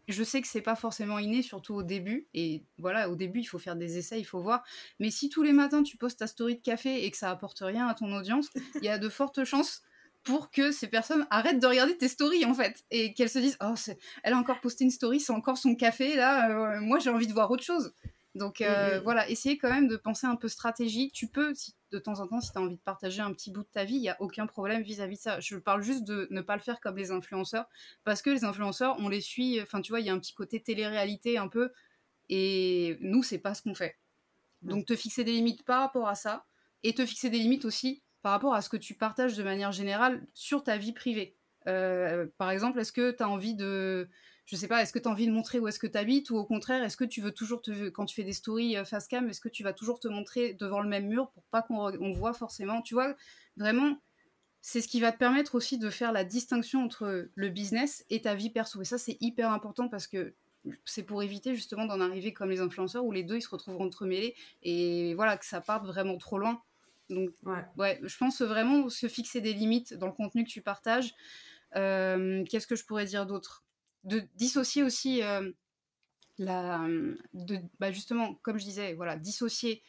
je sais que c'est pas forcément inné, surtout au début. Et voilà, au début, il faut faire des essais, il faut voir. Mais si tous les matins tu postes ta story de café et que ça apporte rien à ton audience, [LAUGHS] il y a de fortes chances pour que ces personnes arrêtent de regarder tes stories en fait et qu'elles se disent oh elle a encore posté une story c'est encore son café là euh, moi j'ai envie de voir autre chose donc euh, voilà, essayez quand même de penser un peu stratégie. Tu peux, si, de temps en temps, si tu as envie de partager un petit bout de ta vie, il n'y a aucun problème vis-à-vis de ça. Je parle juste de ne pas le faire comme les influenceurs, parce que les influenceurs, on les suit, enfin tu vois, il y a un petit côté télé-réalité un peu, et nous, c'est pas ce qu'on fait. Donc te fixer des limites par rapport à ça, et te fixer des limites aussi par rapport à ce que tu partages de manière générale sur ta vie privée. Euh, par exemple, est-ce que tu as envie de je sais pas, est-ce que tu as envie de montrer où est-ce que tu habites ou au contraire, est-ce que tu veux toujours te, quand tu fais des stories euh, face cam, est-ce que tu vas toujours te montrer devant le même mur pour pas qu'on voit forcément, tu vois, vraiment, c'est ce qui va te permettre aussi de faire la distinction entre le business et ta vie perso. Et ça, c'est hyper important parce que c'est pour éviter justement d'en arriver comme les influenceurs où les deux ils se retrouvent entremêlés et voilà que ça parte vraiment trop loin. Donc ouais, je pense vraiment se fixer des limites dans le contenu que tu partages. Euh, qu'est-ce que je pourrais dire d'autre? De dissocier aussi euh, la, de, bah justement, comme je disais, voilà, dissocier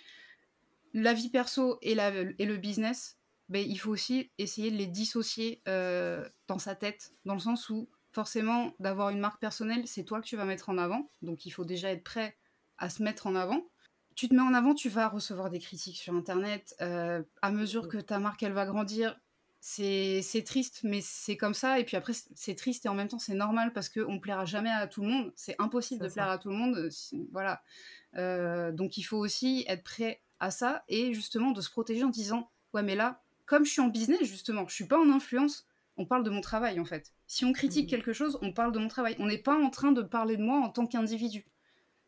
la vie perso et, la, et le business, ben, il faut aussi essayer de les dissocier euh, dans sa tête, dans le sens où forcément d'avoir une marque personnelle, c'est toi que tu vas mettre en avant, donc il faut déjà être prêt à se mettre en avant. Tu te mets en avant, tu vas recevoir des critiques sur Internet. Euh, à mesure que ta marque elle va grandir, c'est triste, mais c'est comme ça. Et puis après, c'est triste et en même temps, c'est normal parce qu'on ne plaira jamais à tout le monde. C'est impossible de plaire à tout le monde. Euh, voilà. Euh, donc il faut aussi être prêt à ça et justement de se protéger en disant Ouais, mais là, comme je suis en business, justement, je suis pas en influence, on parle de mon travail en fait. Si on critique mmh. quelque chose, on parle de mon travail. On n'est pas en train de parler de moi en tant qu'individu.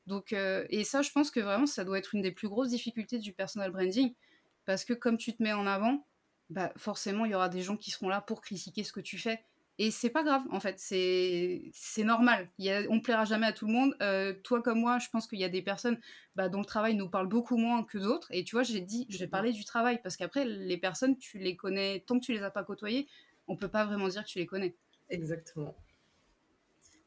Donc, euh, et ça, je pense que vraiment, ça doit être une des plus grosses difficultés du personal branding parce que comme tu te mets en avant, bah forcément il y aura des gens qui seront là pour critiquer ce que tu fais et c'est pas grave en fait c'est c'est normal. Il y a, on plaira jamais à tout le monde. Euh, toi comme moi je pense qu'il y a des personnes bah, dont le travail nous parle beaucoup moins que d'autres et tu vois j'ai dit j'ai parlé du travail parce qu'après les personnes tu les connais tant que tu les as pas côtoyées on peut pas vraiment dire que tu les connais. Exactement.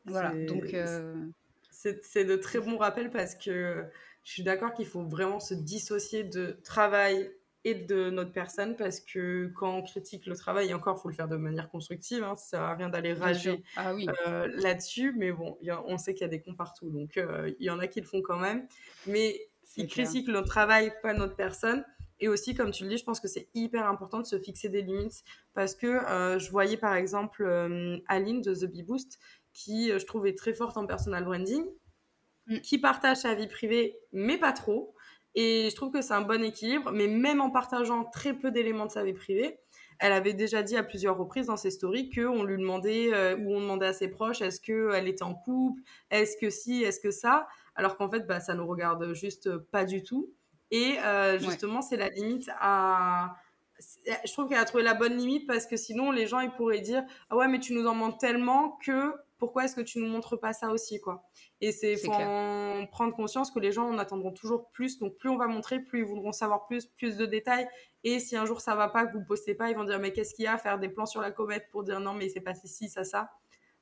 Voilà donc euh, c'est de très bons rappels parce que je suis d'accord qu'il faut vraiment se dissocier de travail et de notre personne parce que quand on critique le travail, et encore, il faut le faire de manière constructive, hein, ça sert rien d'aller rager ah euh, là-dessus, mais bon, on sait qu'il y a des cons partout, donc euh, il y en a qui le font quand même, mais ils critiquent notre travail, pas notre personne. Et aussi, comme tu le dis, je pense que c'est hyper important de se fixer des limites parce que euh, je voyais par exemple Aline de The Bee Boost qui, je trouvais très forte en personal branding, mm. qui partage sa vie privée, mais pas trop. Et je trouve que c'est un bon équilibre, mais même en partageant très peu d'éléments de sa vie privée, elle avait déjà dit à plusieurs reprises dans ses stories qu'on lui demandait, euh, ou on demandait à ses proches, est-ce qu'elle était en couple, est-ce que si, est-ce que ça, alors qu'en fait, bah, ça nous regarde juste pas du tout. Et euh, justement, c'est la limite à... Je trouve qu'elle a trouvé la bonne limite parce que sinon, les gens, ils pourraient dire, ah ouais, mais tu nous en demandes tellement que pourquoi est-ce que tu nous montres pas ça aussi quoi? Et c'est faut en prendre conscience que les gens en attendront toujours plus. Donc plus on va montrer, plus ils voudront savoir plus, plus de détails. Et si un jour ça va pas, que vous postez pas, ils vont dire mais qu'est-ce qu'il y a Faire des plans sur la comète pour dire non mais c'est passé ci, ça, ça.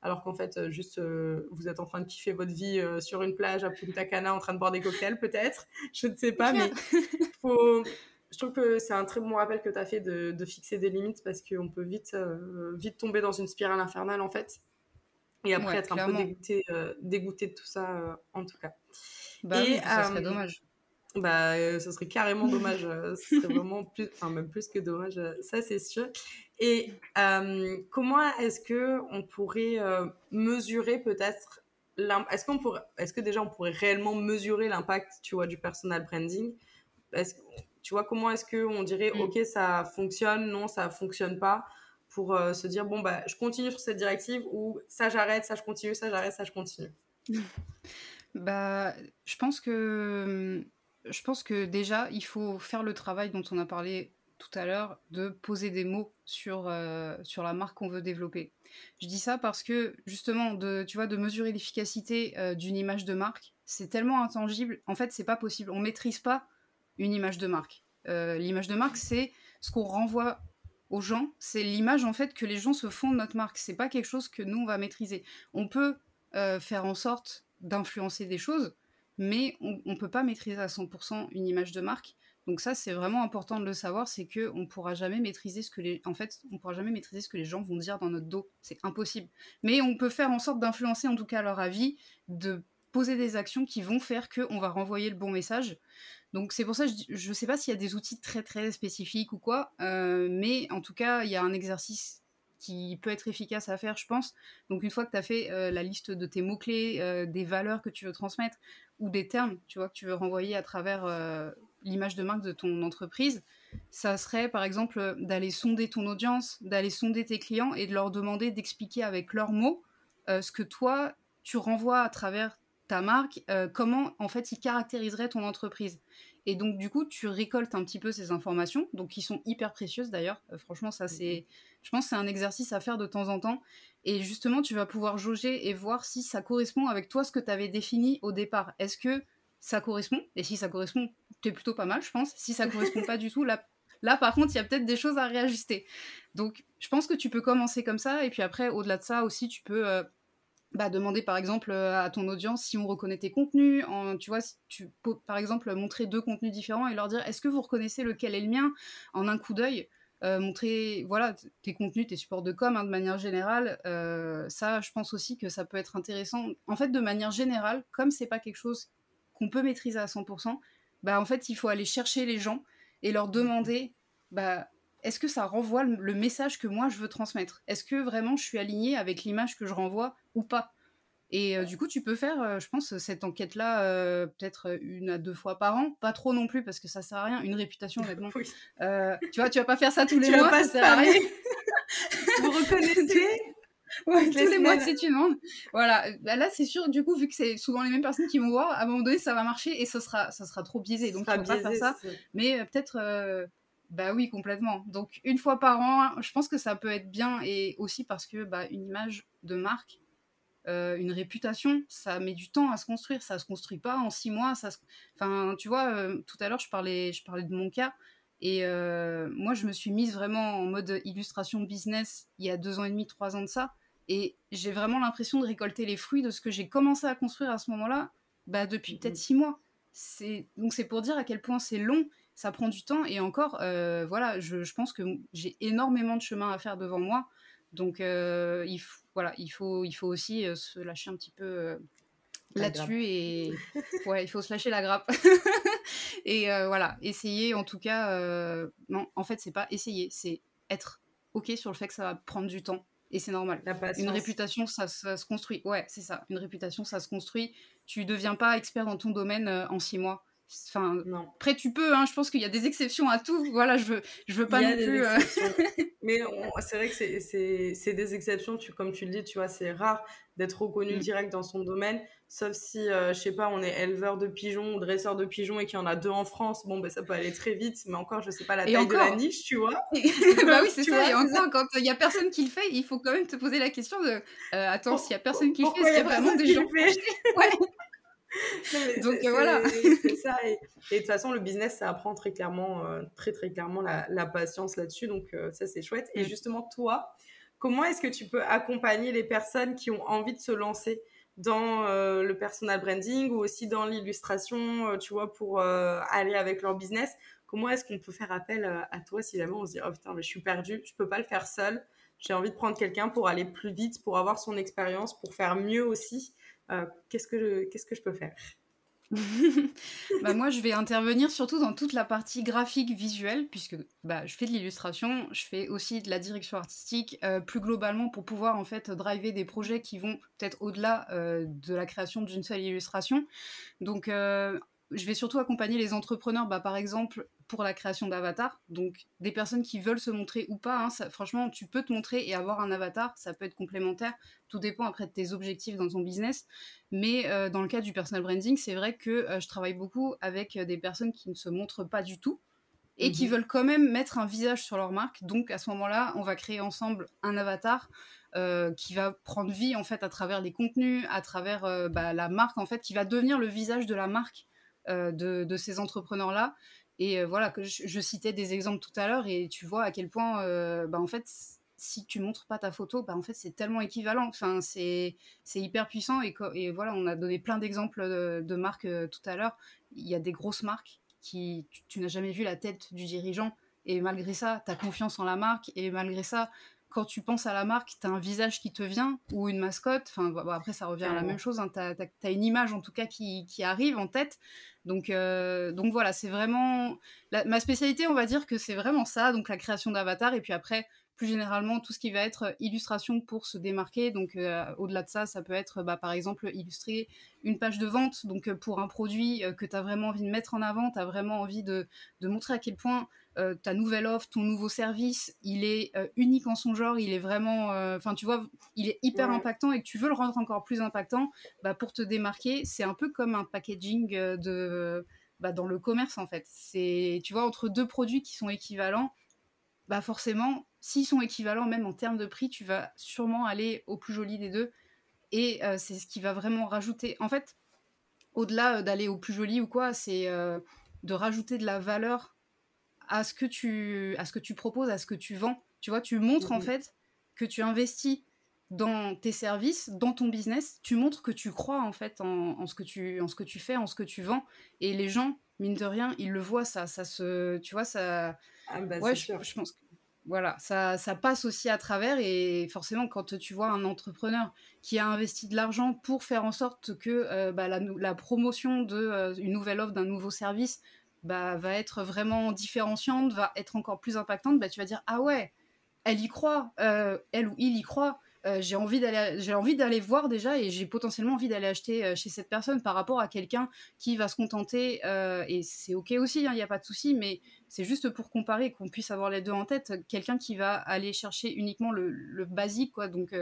Alors qu'en fait, euh, juste, euh, vous êtes en train de kiffer votre vie euh, sur une plage à Punta Cana en train de boire des cocktails, [LAUGHS] peut-être. Je ne sais pas, mais [LAUGHS] faut, je trouve que c'est un très bon rappel que tu as fait de, de, fixer des limites parce qu'on peut vite, vite tomber dans une spirale infernale, en fait. Et après, être un peu dégoûté, euh, dégoûté, de tout ça, euh, en tout cas. Bah et, oui, ça serait dommage. Bah, ce serait carrément dommage. ce serait vraiment plus, enfin même plus que dommage. ça, c'est sûr. Et comment est-ce que on pourrait mesurer peut-être est-ce qu'on pourrait, est-ce que déjà on pourrait réellement mesurer l'impact, tu vois, du personal branding? Tu vois, comment est-ce que on dirait, mm. ok, ça fonctionne, non, ça fonctionne pas, pour se dire, bon bah, je continue sur cette directive ou ça j'arrête, ça je continue, ça j'arrête, ça je continue. [LAUGHS] bah, je pense que je pense que déjà, il faut faire le travail dont on a parlé tout à l'heure, de poser des mots sur, euh, sur la marque qu'on veut développer. Je dis ça parce que, justement, de, tu vois, de mesurer l'efficacité euh, d'une image de marque, c'est tellement intangible. En fait, c'est pas possible. On maîtrise pas une image de marque. Euh, l'image de marque, c'est ce qu'on renvoie aux gens. C'est l'image, en fait, que les gens se font de notre marque. C'est pas quelque chose que nous, on va maîtriser. On peut faire en sorte d'influencer des choses, mais on ne peut pas maîtriser à 100% une image de marque. Donc ça, c'est vraiment important de le savoir, c'est que on pourra jamais maîtriser ce que les, en fait, on pourra jamais maîtriser ce que les gens vont dire dans notre dos. C'est impossible. Mais on peut faire en sorte d'influencer en tout cas leur avis, de poser des actions qui vont faire qu'on va renvoyer le bon message. Donc c'est pour ça, je ne sais pas s'il y a des outils très très spécifiques ou quoi, euh, mais en tout cas, il y a un exercice qui peut être efficace à faire, je pense. Donc une fois que tu as fait euh, la liste de tes mots-clés, euh, des valeurs que tu veux transmettre ou des termes, tu vois, que tu veux renvoyer à travers l'image de marque de ton entreprise, ça serait par exemple d'aller sonder ton audience, d'aller sonder tes clients et de leur demander d'expliquer avec leurs mots ce que toi, tu renvoies à travers ta marque, comment en fait ils caractériseraient ton entreprise. Et donc, du coup, tu récoltes un petit peu ces informations, donc qui sont hyper précieuses d'ailleurs. Euh, franchement, ça, c'est, je pense, c'est un exercice à faire de temps en temps. Et justement, tu vas pouvoir jauger et voir si ça correspond avec toi ce que tu avais défini au départ. Est-ce que ça correspond? Et si ça correspond, tu es plutôt pas mal, je pense. Si ça correspond pas du tout, là, là par contre, il y a peut-être des choses à réajuster. Donc, je pense que tu peux commencer comme ça. Et puis après, au-delà de ça aussi, tu peux euh, bah, demander par exemple euh, à ton audience si on reconnaît tes contenus, en, tu vois, si tu peux par exemple montrer deux contenus différents et leur dire est-ce que vous reconnaissez lequel est le mien? En un coup d'œil, euh, montrer voilà tes contenus, tes supports de com hein, de manière générale, euh, ça je pense aussi que ça peut être intéressant. En fait de manière générale, comme c'est pas quelque chose qu'on peut maîtriser à 100%, bah en fait il faut aller chercher les gens et leur demander bah est-ce que ça renvoie le, message que moi je veux transmettre? Est-ce que vraiment je suis alignée avec l'image que je renvoie ou pas Et euh, du coup, tu peux faire, euh, je pense, cette enquête-là euh, peut-être une à deux fois par an, pas trop non plus parce que ça sert à rien. Une réputation, honnêtement. [LAUGHS] tu vois, tu vas pas faire ça tous [LAUGHS] les mois, ça sert à rien. [LAUGHS] Vous reconnaissez Ouais, tous les mois, c'est une monde. Voilà, bah, là, c'est sûr, du coup, vu que c'est souvent les mêmes personnes qui vont voir, à un moment donné, ça va marcher et ça sera, ça sera trop biaisé. Donc, tu ne pas faire ça. Mais peut-être bah oui, complètement. Donc une fois par an, je pense que ça peut être bien et aussi parce que bah, une image de marque, euh, une réputation, ça met du temps à se construire. Ça se construit pas en six mois. Ça Enfin, tu vois, euh, tout à l'heure je parlais, je parlais de mon cas et euh, moi je me suis mise vraiment en mode illustration business il y a deux ans et demi, trois ans de ça et j'ai vraiment l'impression de récolter les fruits de ce que j'ai commencé à construire à ce moment-là, bah depuis mmh peut-être six mois. Donc c'est pour dire à quel point c'est long ça prend du temps et encore, euh, voilà, je, pense que j'ai énormément de chemin à faire devant moi. Donc, euh, il, voilà, il, faut, il faut aussi euh, se lâcher un petit peu là-dessus et [LAUGHS] ouais, il faut se lâcher la grappe. [LAUGHS] et voilà, essayer en tout cas. non, en fait, c'est pas essayer, c'est être ok sur le fait que ça va prendre du temps. Et c'est normal. Une réputation, ça, ça, se construit. Ouais, c'est ça. Une réputation, ça se construit. Tu deviens pas expert dans ton domaine en six mois. Enfin, non. Après, tu peux, hein, je pense qu'il y a des exceptions à tout. Voilà, je veux, je veux pas non plus. Euh, [LAUGHS] Mais c'est vrai que c'est des exceptions, tu, comme tu le dis, tu vois, c'est rare d'être reconnu mm. direct dans son domaine. Sauf si, euh, je sais pas, on est éleveur de pigeons ou dresseur de pigeons et qu'il y en a deux en France, bon, ben ça peut aller très vite. Mais encore, je sais pas la taille de la niche, tu vois. [LAUGHS] bah oui, c'est ça. et encore, quand il y a personne qui le fait, il faut quand même te poser la question de euh, attends, s'il y a personne qui le fait, est-ce qu'il y a vraiment des gens ouais. Donc voilà. Ça. Et, de toute façon, le business, ça apprend très clairement, euh, très très clairement la, patience là-dessus. Donc euh, ça, c'est chouette. Et mm. justement, toi, comment est-ce que tu peux accompagner les personnes qui ont envie de se lancer dans euh, le personal branding ou aussi dans l'illustration, tu vois, pour aller avec leur business? Comment est-ce qu'on peut faire appel à toi si jamais on se dit oh putain mais je suis perdu, je peux pas le faire seul. J'ai envie de prendre quelqu'un pour aller plus vite, pour avoir son expérience, pour faire mieux aussi. Euh, qu'est-ce que je, que je peux faire? [LAUGHS] Bah moi, je vais intervenir surtout dans toute la partie graphique visuelle, puisque bah, je fais de l'illustration, je fais aussi de la direction artistique, euh, plus globalement pour pouvoir en fait driver des projets qui vont peut-être au-delà euh, de la création d'une seule illustration. Donc, je vais surtout accompagner les entrepreneurs, bah, par exemple, pour la création d'avatars. Donc, des personnes qui veulent se montrer ou pas, hein, franchement, tu peux te montrer et avoir un avatar, ça peut être complémentaire. Tout dépend après de tes objectifs dans ton business. Mais euh, dans le cas du personal branding, c'est vrai que euh, je travaille beaucoup avec euh, des personnes qui ne se montrent pas du tout et qui mhm. veulent quand même mettre un visage sur leur marque. Donc, à ce moment-là, on va créer ensemble un avatar. qui va prendre vie en fait à travers les contenus, à travers bah, la marque en fait, qui va devenir le visage de la marque euh, de, ces entrepreneurs-là. Et euh, voilà, que je, citais des exemples tout à l'heure et tu vois à quel point, euh, bah, en fait, si tu montres pas ta photo, bah, en fait, c'est tellement équivalent. Enfin, c'est hyper puissant. Et, et, voilà, on a donné plein d'exemples de, marques tout à l'heure. Il y a des grosses marques qui, tu, n'as jamais vu la tête du dirigeant. Et malgré ça, tu as confiance en la marque. Et malgré ça, quand tu penses à la marque, tu as un visage qui te vient ou une mascotte. Enfin, après, ça revient à la même chose. Hein. Tu as, une image, en tout cas, qui, qui arrive en tête. Donc, euh, donc voilà, c'est vraiment ma spécialité, on va dire que c'est vraiment ça, donc la création d'avatars et puis après plus généralement tout ce qui va être illustration pour se démarquer. Donc euh, au-delà de ça, ça peut être bah, par exemple illustrer une page de vente, donc euh, pour un produit que tu as vraiment envie de mettre en avant, tu as vraiment envie de, de, montrer à quel point ta nouvelle offre, ton nouveau service, il est unique en son genre, il est vraiment, enfin tu vois, il est hyper impactant et que tu veux le rendre encore plus impactant, bah, pour te démarquer, c'est un peu comme un packaging de... Bah, dans le commerce en fait. C'est, tu vois, entre deux produits qui sont équivalents, bah forcément, s'ils sont équivalents même en termes de prix, tu vas sûrement aller au plus joli des deux. Et c'est ce qui va vraiment rajouter. En fait, au-delà d'aller au plus joli ou quoi, c'est de rajouter de la valeur à ce que tu à ce que tu proposes, à ce que tu vends. Tu vois, tu montres en mmh fait que tu investis dans tes services, dans ton business, tu montres que tu crois en fait en, ce que tu en ce que tu fais, en ce que tu vends. Et les gens mine de rien, ils le voient ça ça se tu vois ça ah bah, ouais, je, je, pense que voilà, ça, ça, passe aussi à travers. Et forcément quand tu vois un entrepreneur qui a investi de l'argent pour faire en sorte que euh, bah, la, la, promotion d'une euh, une nouvelle offre, d'un nouveau service bah, va être vraiment différenciante, va être encore plus impactante, bah, tu vas dire ah ouais, elle y croit, euh, elle ou il y croit. Euh, j'ai envie d'aller voir déjà et j'ai potentiellement envie d'aller acheter euh, chez cette personne par rapport à quelqu'un qui va se contenter et c'est ok aussi il hein, n'y a pas de souci mais c'est juste pour comparer qu'on puisse avoir les deux en tête quelqu'un qui va aller chercher uniquement le, le basique quoi donc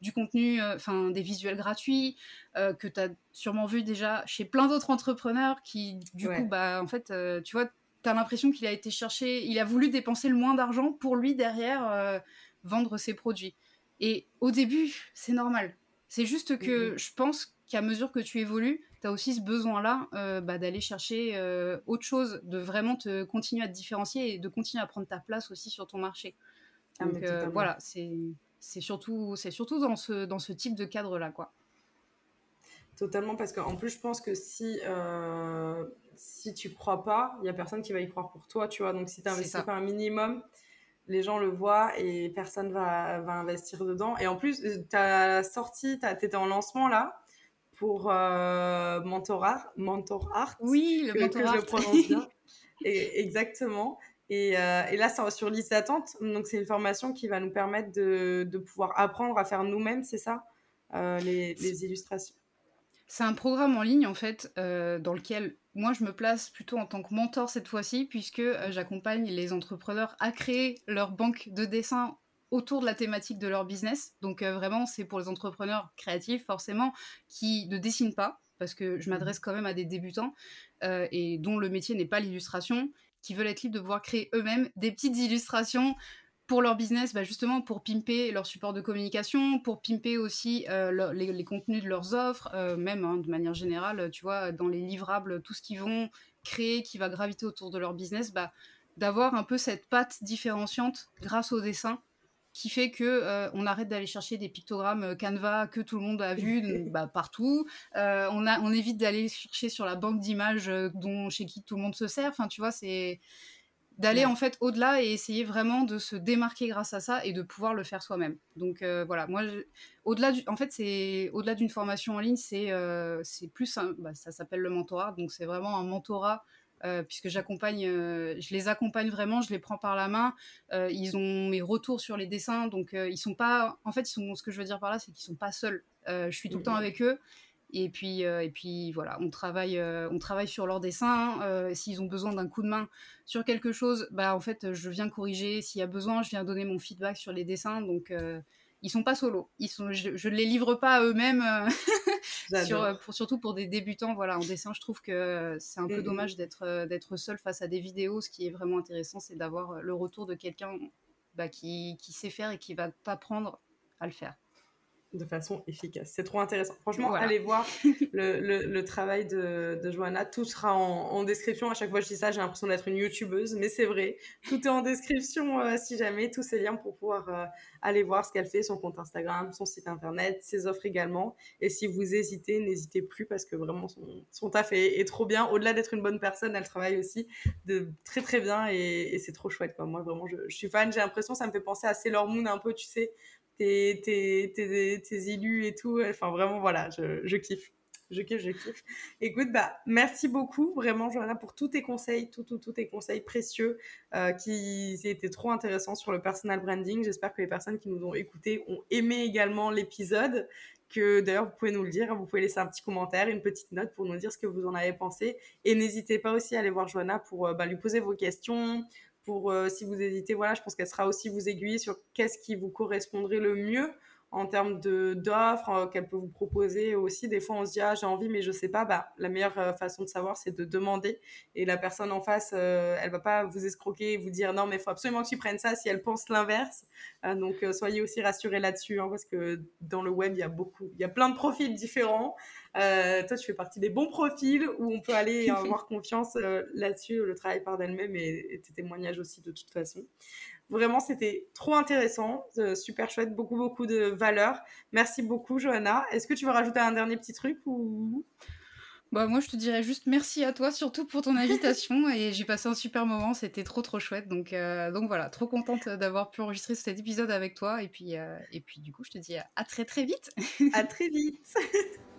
du contenu, euh, enfin des visuels gratuits, euh, que tu as sûrement vu déjà chez plein d'autres entrepreneurs qui, du coup, bah, en fait, euh, tu vois, tu as l'impression qu'il a été cherché, il a voulu dépenser le moins d'argent pour lui derrière vendre ses produits. Et au début, c'est normal. C'est juste que je pense qu'à mesure que tu évolues, tu as aussi ce besoin-là bah, d'aller chercher autre chose, de vraiment te continuer à te différencier et de continuer à prendre ta place aussi sur ton marché. Ah, Donc voilà, c'est c'est surtout, c'est surtout dans ce, dans ce type de cadre-là, quoi. Totalement, parce qu'en plus, je pense que si, euh, si tu crois pas, il y a personne qui va y croire pour toi, tu vois. Donc, si tu investis pas un minimum, les gens le voient et personne va, va investir dedans. Et en plus, tu as sorti, tu étais en lancement là pour euh, Mentor, Art, Mentor Art. Oui, le Mentor Art. je prononce bien. [LAUGHS] et, exactement. Et, euh, et, là, c'est sur liste d'attente. Donc, c'est une formation qui va nous permettre de, de pouvoir apprendre à faire nous-mêmes, c'est ça, euh, les, les, illustrations? C'est un programme en ligne, en fait, euh, dans lequel moi, je me place plutôt en tant que mentor cette fois-ci, puisque j'accompagne les entrepreneurs à créer leur banque de dessin autour de la thématique de leur business. Donc, vraiment, c'est pour les entrepreneurs créatifs, forcément, qui ne dessinent pas, parce que je m'adresse quand même à des débutants et dont le métier n'est pas l'illustration qui veulent être libres de pouvoir créer eux-mêmes des petites illustrations pour leur business, bah justement pour pimper leur support de communication, pour pimper aussi euh, les, contenus de leurs offres, euh, même hein, de manière générale, tu vois, dans les livrables, tout ce qu'ils vont créer qui va graviter autour de leur business, bah, d'avoir un peu cette patte différenciante grâce au dessin qui fait que euh, on arrête d'aller chercher des pictogrammes euh, Canva que tout le monde a vu [LAUGHS] bah, partout. Euh, on, a, on évite d'aller chercher sur la banque d'images dont chez qui tout le monde se sert. Enfin, tu vois, c'est d'aller en fait au-delà et essayer vraiment de se démarquer grâce à ça et de pouvoir le faire soi-même. Donc voilà, moi, au-delà en fait, c'est au-delà d'une formation en ligne, c'est c'est plus, bah, ça s'appelle le mentorat, donc c'est vraiment un mentorat euh, puisque j'accompagne, euh, je les accompagne vraiment, je les prends par la main. Euh, ils ont mes retours sur les dessins, donc ils sont pas, en fait, ils sont, ce que je veux dire par là, c'est qu'ils sont pas seuls. je suis tout le temps avec eux. Et puis, et puis voilà, on travaille, on travaille sur leurs dessins. S'ils ont besoin d'un coup de main sur quelque chose, bah en fait, je viens corriger. S'il y a besoin, je viens donner mon feedback sur les dessins. Donc ils sont pas solos. Ils sont, je, ne les livre pas à eux-mêmes, [LAUGHS] [LAUGHS] sur, euh, pour, surtout pour des débutants. Voilà, en dessin, je trouve que c'est un peu dommage d'être euh, d'être seul face à des vidéos. Ce qui est vraiment intéressant, c'est d'avoir le retour de quelqu'un bah, qui, qui, sait faire et qui va t'apprendre à le faire de façon efficace. C'est trop intéressant. Franchement, allez voir [LAUGHS] le, le, travail de, de Johanna. Tout sera en, description. À chaque fois que je dis ça, j'ai l'impression d'être une youtubeuse, mais c'est vrai. Tout est en description euh, si jamais, tous ces liens pour pouvoir euh, aller voir ce qu'elle fait, son compte Instagram, son site internet, ses offres également. Et si vous hésitez, n'hésitez plus parce que vraiment son, son taf est, est trop bien. Au-delà d'être une bonne personne, elle travaille aussi de très très bien et, c'est trop chouette. Quoi. Moi, vraiment, je, je suis fan. J'ai l'impression, ça me fait penser à Sailor Moon un peu, tu sais, tes, tes, tes, tes, élus et tout. Enfin, vraiment, voilà, je, je kiffe. Je kiffe, je kiffe. Écoute, bah, merci beaucoup, vraiment, Johanna, pour tous tes conseils, tous, tous, tous tes conseils précieux euh, qui étaient trop intéressants sur le personal branding. J'espère que les personnes qui nous ont écoutés ont aimé également l'épisode. Que d'ailleurs, vous pouvez nous le dire, vous pouvez laisser un petit commentaire, une petite note pour nous dire ce que vous en avez pensé. Et n'hésitez pas aussi à aller voir Johanna pour euh, bah, lui poser vos questions, pour euh, si vous hésitez, voilà, je pense qu'elle sera aussi vous aiguiller sur qu'est-ce qui vous correspondrait le mieux en termes d'offres euh, qu'elle peut vous proposer aussi. Des fois, on se dit ah j'ai envie mais je sais pas. Bah la meilleure euh, façon de savoir c'est de demander et la personne en face, elle va pas vous escroquer et vous dire non mais il faut absolument que tu prennes ça si elle pense l'inverse. donc soyez aussi rassurés là-dessus hein, parce que dans le web il y a beaucoup, il y a plein de profils différents. Euh, toi, tu fais partie des bons profils où on peut aller [LAUGHS] avoir confiance euh, là-dessus. Le travail par d'elle-même et, tes témoignages aussi, de toute façon. Vraiment, c'était trop intéressant, euh, super chouette, beaucoup, beaucoup de valeur. Merci beaucoup, Johanna. Est-ce que tu veux rajouter un dernier petit truc ou... Bah, moi, je te dirais juste merci à toi, surtout pour ton invitation. [LAUGHS] et j'ai passé un super moment, c'était trop, trop chouette. Donc, donc voilà, trop contente d'avoir pu enregistrer cet épisode avec toi. Et puis, et puis du coup, je te dis à très, très vite. à très vite. [LAUGHS]